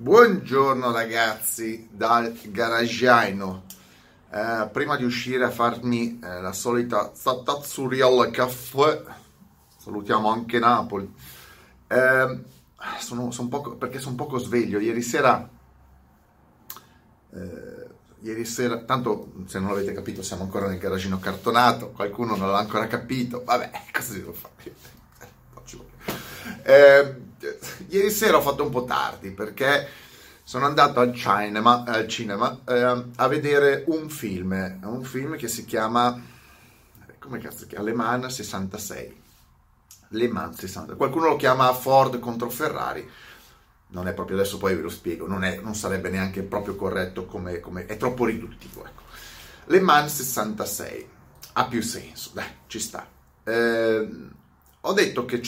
Buongiorno ragazzi dal garagiano. Eh, prima di uscire a farmi eh, la solita tazzuriella caffè, salutiamo anche Napoli. Eh, sono, sono poco, perché sono poco sveglio. Ieri sera, eh, ieri sera, tanto se non l'avete capito, siamo ancora nel garagino cartonato. Qualcuno non l'ha ancora capito. Vabbè, cosa devo fare? Eh, ieri sera ho fatto un po' tardi perché sono andato al cinema, al cinema eh, a vedere un film, un film che si chiama, come cazzo chiama? Le Mans 66. Le Mans 66. Qualcuno lo chiama Ford contro Ferrari. Non è proprio adesso, poi ve lo spiego, non, è, non sarebbe neanche proprio corretto come, come è troppo riduttivo. Ecco. Le Mans 66 ha più senso, dai, ci sta. Eh, ho detto che, che,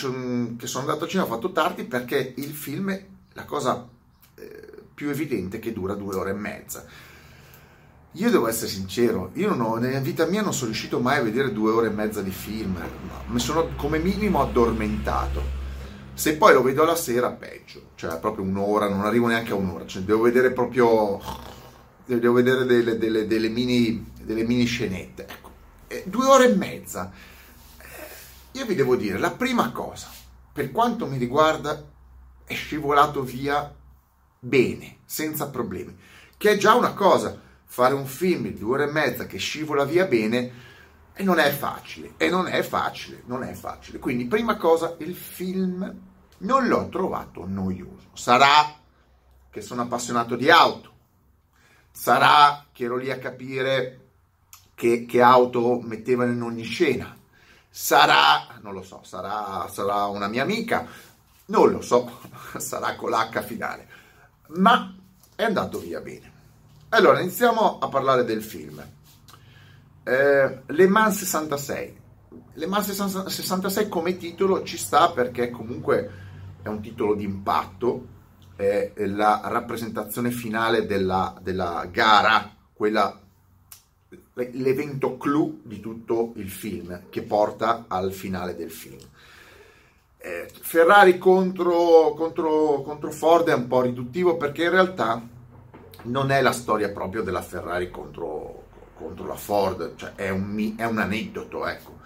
sono andato al cinema, ho fatto tardi perché il film, la cosa eh, più evidente è che dura due ore e mezza. Io devo essere sincero, io ho, nella vita mia non sono riuscito mai a vedere due ore e mezza di film, mi sono come minimo addormentato. Se poi lo vedo la sera, peggio, cioè proprio un'ora, non arrivo neanche a un'ora, cioè devo vedere proprio, devo vedere delle, delle, delle, mini, delle mini scenette. Ecco, due ore e mezza io vi devo dire, la prima cosa, per quanto mi riguarda, è scivolato via bene, senza problemi, che è già una cosa, fare un film di due ore e mezza che scivola via bene, e non è facile, e non è facile, non è facile. Quindi, prima cosa, il film non l'ho trovato noioso. Sarà che sono appassionato di auto, sarà che ero lì a capire che, che auto mettevano in ogni scena, sarà, non lo so, sarà, sarà una mia amica, non lo so, sarà con l'H finale, ma è andato via bene. Allora, iniziamo a parlare del film. Eh, Le Mans 66. Le Mans 66 come titolo ci sta perché comunque è un titolo di impatto, è la rappresentazione finale della, della gara, quella l'evento clou di tutto il film che porta al finale del film. Eh, Ferrari contro, contro, contro, Ford è un po' riduttivo perché in realtà non è la storia proprio della Ferrari contro, contro la Ford, cioè è un, è un aneddoto, ecco.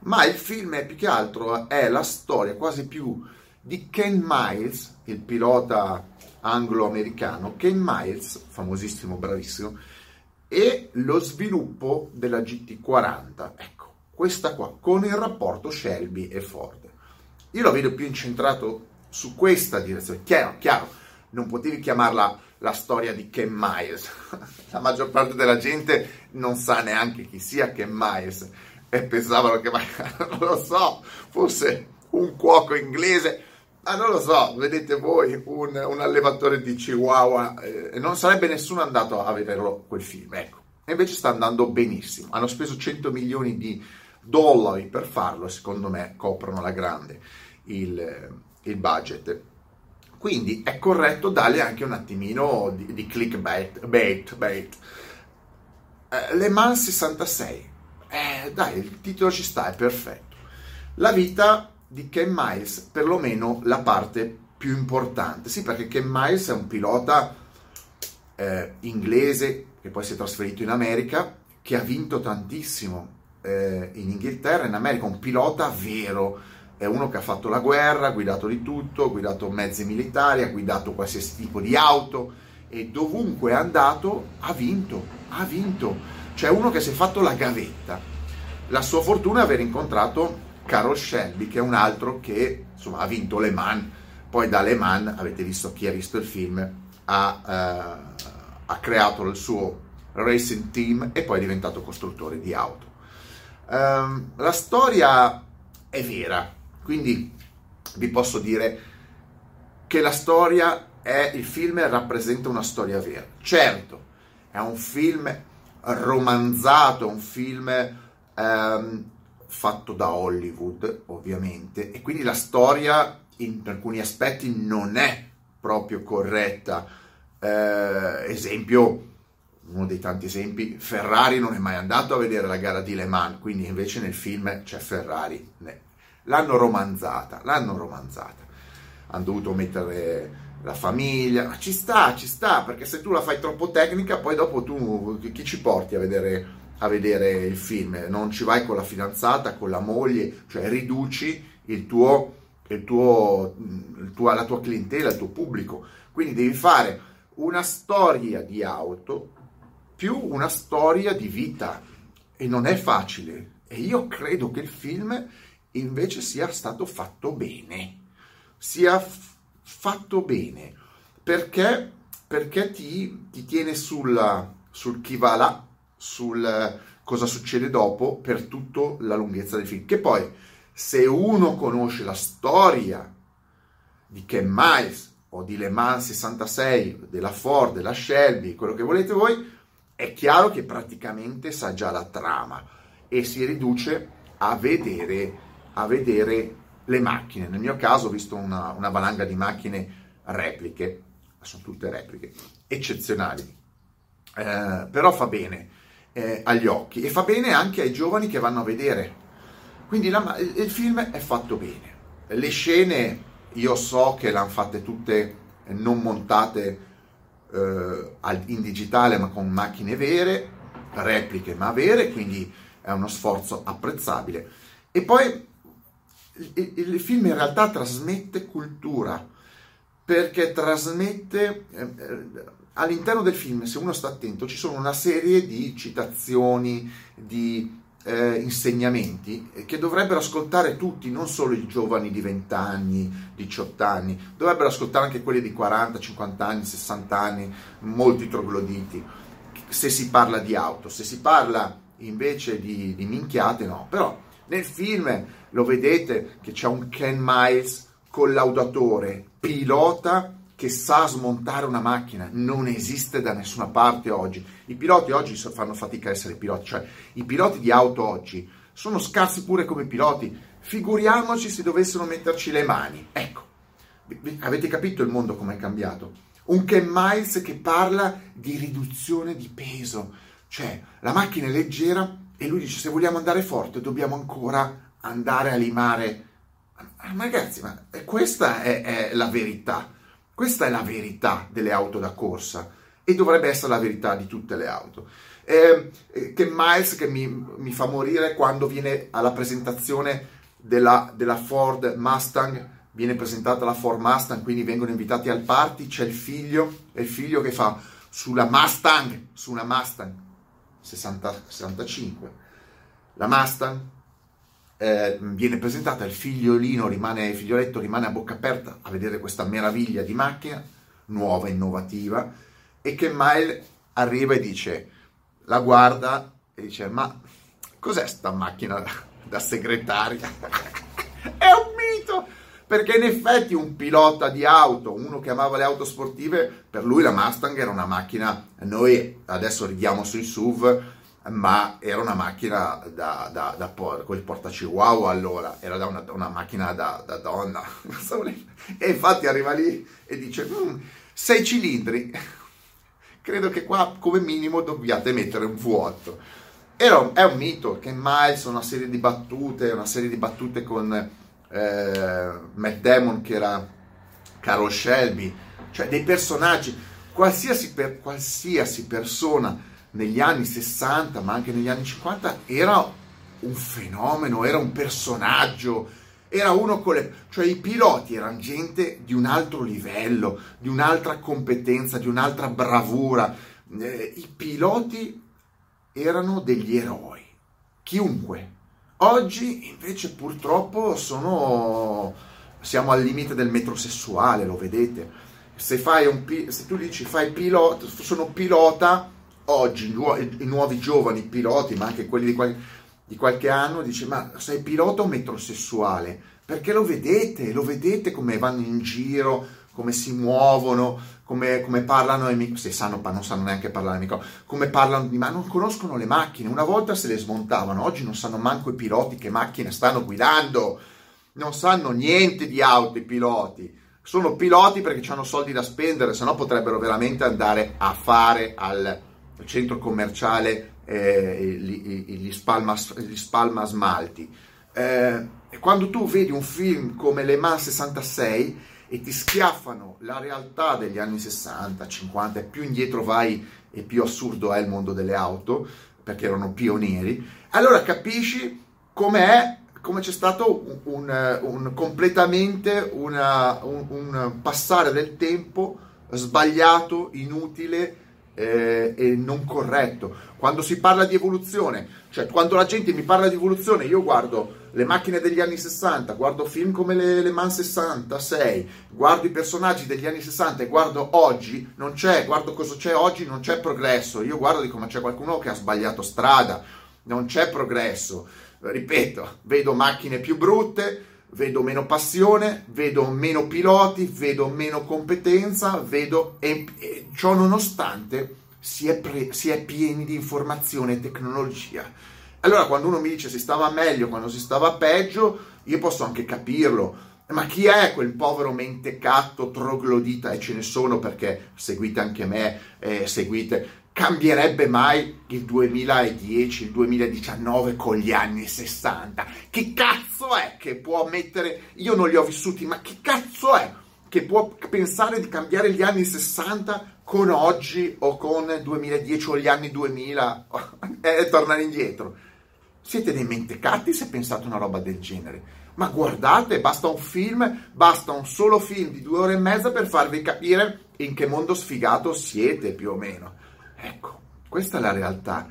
Ma il film è più che altro è la storia quasi più di Ken Miles, il pilota anglo-americano, Ken Miles, famosissimo, bravissimo, e lo sviluppo della GT40. Ecco, questa qua, con il rapporto Shelby e Ford. Io lo vedo più incentrato su questa direzione. Chiaro, chiaro, non potevi chiamarla la storia di Ken Miles. la maggior parte della gente non sa neanche chi sia Ken Miles e pensavano che, non lo so, fosse un cuoco inglese Ah, non lo so, vedete voi un, un allevatore di Chihuahua, eh, non sarebbe nessuno andato a vederlo quel film, ecco. E invece sta andando benissimo. Hanno speso 100 milioni di dollari per farlo secondo me coprono la grande il, il budget. Quindi è corretto dargli anche un attimino di, di clickbait. Bait, bait. Eh, Le Mans 66. Eh, dai, il titolo ci sta, è perfetto. La vita di Ken Miles, perlomeno la parte più importante. Sì, perché Ken Miles è un pilota eh, inglese che poi si è trasferito in America, che ha vinto tantissimo eh, in Inghilterra, in America, un pilota vero, è uno che ha fatto la guerra, ha guidato di tutto, ha guidato mezzi militari, ha guidato qualsiasi tipo di auto e dovunque è andato ha vinto, ha vinto. Cioè uno che si è fatto la gavetta. La sua fortuna è aver incontrato Carol Shelby, che è un altro che insomma, ha vinto Le Mans. Poi da Le Mans, avete visto chi ha visto il film, ha, eh, ha creato il suo racing team e poi è diventato costruttore di auto. Um, la storia è vera, quindi vi posso dire che la storia è, il film rappresenta una storia vera. Certo, è un film romanzato, un film um, fatto da Hollywood, ovviamente, e quindi la storia in alcuni aspetti non è proprio corretta. Eh, esempio, uno dei tanti esempi, Ferrari non è mai andato a vedere la gara di Le Mans, quindi invece nel film c'è Ferrari. L'hanno romanzata, l'hanno romanzata. Hanno dovuto mettere la famiglia, ci sta, ci sta, perché se tu la fai troppo tecnica, poi dopo tu chi ci porti a vedere, a vedere il film? Non ci vai con la fidanzata, con la moglie, cioè riduci il tuo, il tuo, il tuo, la tua clientela, il tuo pubblico. Quindi devi fare una storia di auto più una storia di vita e non è facile. E io credo che il film invece sia stato fatto bene, sia f- fatto bene, perché, perché ti, ti, tiene sulla, sul chi va là, sul cosa succede dopo per tutta la lunghezza del film. Che poi, se uno conosce la storia di Ken Miles o di Le Mans 66, della Ford, della Shelby, quello che volete voi, è chiaro che praticamente sa già la trama e si riduce a vedere, a vedere le macchine. Nel mio caso ho visto una, una valanga di macchine repliche, sono tutte repliche, eccezionali, eh, però fa bene eh, agli occhi e fa bene anche ai giovani che vanno a vedere. Quindi la, il, il film è fatto bene. Le scene io so che l'hanno fatte tutte non montate eh, in digitale ma con macchine vere, repliche ma vere, quindi è uno sforzo apprezzabile. E poi il, il film in realtà trasmette cultura, perché trasmette eh, eh, all'interno del film, se uno sta attento, ci sono una serie di citazioni, di eh, insegnamenti che dovrebbero ascoltare tutti, non solo i giovani di 20 anni, 18 anni, dovrebbero ascoltare anche quelli di 40, 50 anni, 60 anni, molti trogloditi, se si parla di auto, se si parla invece di, di minchiate no, però nel film lo vedete che c'è un Ken Miles collaudatore, pilota che sa smontare una macchina, non esiste da nessuna parte oggi. I piloti oggi fanno fatica a essere piloti, cioè i piloti di auto oggi sono scarsi pure come piloti, figuriamoci se dovessero metterci le mani. Ecco, avete capito il mondo come è cambiato? Un Ken Miles che parla di riduzione di peso, cioè la macchina è leggera e lui dice se vogliamo andare forte dobbiamo ancora andare a limare. Ma ragazzi, ma questa è, è la verità questa è la verità delle auto da corsa e dovrebbe essere la verità di tutte le auto. Eh, che Miles che mi, mi, fa morire quando viene alla presentazione della, della, Ford Mustang, viene presentata la Ford Mustang, quindi vengono invitati al party, c'è il figlio, e il figlio che fa sulla Mustang, su una Mustang 60, 65, la Mustang eh, viene presentata, il figliolino rimane, il figlioletto rimane a bocca aperta a vedere questa meraviglia di macchina, nuova, innovativa, e che Mile arriva e dice, la guarda e dice, ma cos'è sta macchina da, segretaria? È un mito! Perché in effetti un pilota di auto, uno che amava le auto sportive, per lui la Mustang era una macchina, noi adesso ridiamo sui SUV, ma era una macchina da, da, da quel portachihuahua allora, era da una, una macchina da, da, donna. e infatti arriva lì e dice, mm, sei cilindri, credo che qua come minimo dobbiate mettere un vuoto. Era, è un mito che Miles, una serie di battute, una serie di battute con eh, Matt Damon che era Carol Shelby, cioè dei personaggi, qualsiasi, per, qualsiasi persona negli anni 60, ma anche negli anni 50, era un fenomeno, era un personaggio, era uno con le... cioè i piloti erano gente di un altro livello, di un'altra competenza, di un'altra bravura. Eh, I piloti erano degli eroi, chiunque. Oggi invece purtroppo sono... siamo al limite del metrosessuale, lo vedete. Se, fai un, se tu dici fai pilota, sono pilota, oggi i nuovi giovani piloti, ma anche quelli di, qual- di qualche anno, dice ma sei pilota o metrosessuale? Perché lo vedete, lo vedete come vanno in giro, come si muovono, come, come parlano ai microfoni, se sanno, non sanno neanche parlare ai microfoni, come parlano di ma non conoscono le macchine, una volta se le smontavano, oggi non sanno manco i piloti che macchine stanno guidando, non sanno niente di auto i piloti, sono piloti perché hanno soldi da spendere, se no potrebbero veramente andare a fare al centro commerciale eh, gli, spalma, spalma, smalti. Eh, quando tu vedi un film come Le Mans 66 e ti schiaffano la realtà degli anni 60, 50, e più indietro vai e più assurdo è il mondo delle auto, perché erano pionieri, allora capisci com'è come c'è stato un, un, un completamente una, un, un, passare del tempo sbagliato, inutile eh, e non corretto. Quando si parla di evoluzione, cioè quando la gente mi parla di evoluzione, io guardo le macchine degli anni 60, guardo film come le, le Man 66, guardo i personaggi degli anni 60 e guardo oggi, non c'è, guardo cosa c'è oggi, non c'è progresso. Io guardo di come c'è qualcuno che ha sbagliato strada, non c'è progresso ripeto, vedo macchine più brutte, vedo meno passione, vedo meno piloti, vedo meno competenza, vedo e, e ciò nonostante si è, pre, si è pieni di informazione e tecnologia. Allora quando uno mi dice si stava meglio, quando si stava peggio, io posso anche capirlo. Ma chi è quel povero mentecatto troglodita? E ce ne sono perché seguite anche me, eh, seguite cambierebbe mai il 2010, il 2019 con gli anni 60? Che cazzo è che può mettere, io non li ho vissuti, ma che cazzo è che può pensare di cambiare gli anni 60 con oggi o con 2010 o gli anni 2000 e tornare indietro? Siete dei mentecatti se pensate una roba del genere. Ma guardate, basta un film, basta un solo film di due ore e mezza per farvi capire in che mondo sfigato siete più o meno. Ecco, questa è la realtà.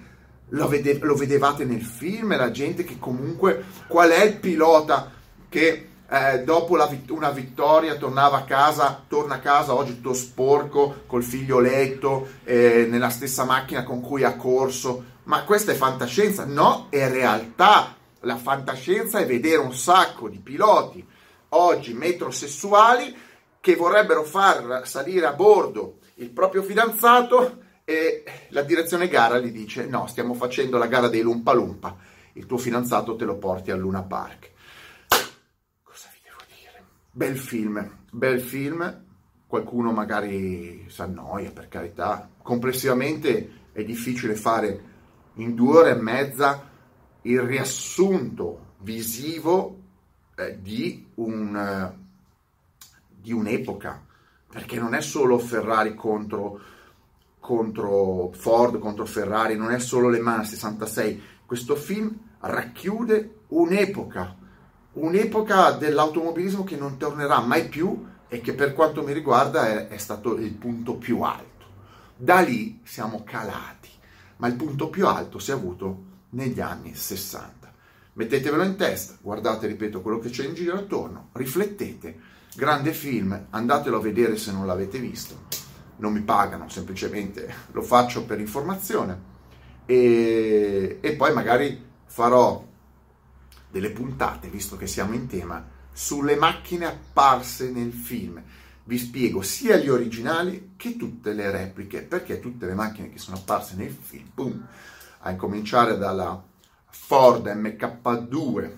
Lo, vede- lo vedevate nel film, la gente che comunque, qual è il pilota che eh, dopo vit- una vittoria tornava a casa, torna a casa oggi tutto sporco, col figlioletto, eh, nella stessa macchina con cui ha corso. Ma questa è fantascienza? No, è realtà. La fantascienza è vedere un sacco di piloti oggi metrosessuali che vorrebbero far salire a bordo il proprio fidanzato e la direzione gara gli dice no, stiamo facendo la gara dei Lumpa Lumpa, il tuo fidanzato te lo porti al Luna Park. Cosa vi devo dire? Bel film, bel film, qualcuno magari si annoia per carità, complessivamente è difficile fare in due ore e mezza il riassunto visivo eh, di, un, eh, di un'epoca, perché non è solo Ferrari contro contro Ford, contro Ferrari, non è solo Le Mans 66, questo film racchiude un'epoca, un'epoca dell'automobilismo che non tornerà mai più e che per quanto mi riguarda è, è stato il punto più alto. Da lì siamo calati, ma il punto più alto si è avuto negli anni 60. Mettetevelo in testa, guardate, ripeto, quello che c'è in giro attorno, riflettete, grande film, andatelo a vedere se non l'avete visto non mi pagano, semplicemente lo faccio per informazione e, e poi magari farò delle puntate, visto che siamo in tema, sulle macchine apparse nel film. Vi spiego sia gli originali che tutte le repliche, perché tutte le macchine che sono apparse nel film, boom, a incominciare dalla Ford MK2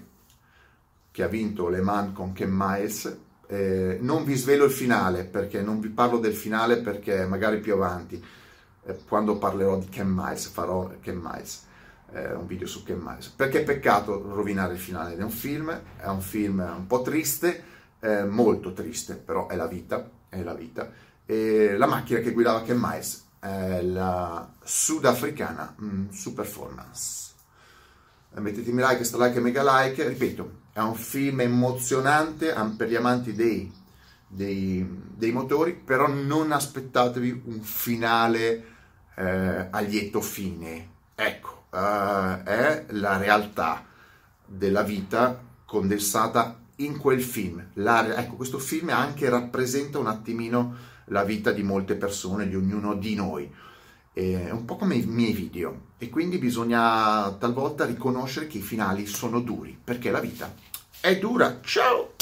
che ha vinto Le Mans con Ken Miles, eh, non vi svelo il finale perché non vi parlo del finale perché magari più avanti, eh, quando parlerò di Ken Miles, farò Ken Miles, eh, un video su Ken Miles. Perché è peccato rovinare il finale di un film, è un film un po' triste, molto triste, però è la vita, è la vita. E la macchina che guidava Ken Miles è la sudafricana mm, Superformance. Mettetemi like, sta like mega like, ripeto, è un film emozionante per gli amanti dei, dei, dei motori, però non aspettatevi un finale eh, a lieto fine. Ecco, uh, è la realtà della vita condensata in quel film. La, ecco, questo film anche rappresenta un attimino la vita di molte persone, di ognuno di noi. È un po' come i miei video e quindi bisogna talvolta riconoscere che i finali sono duri perché la vita è dura. Ciao!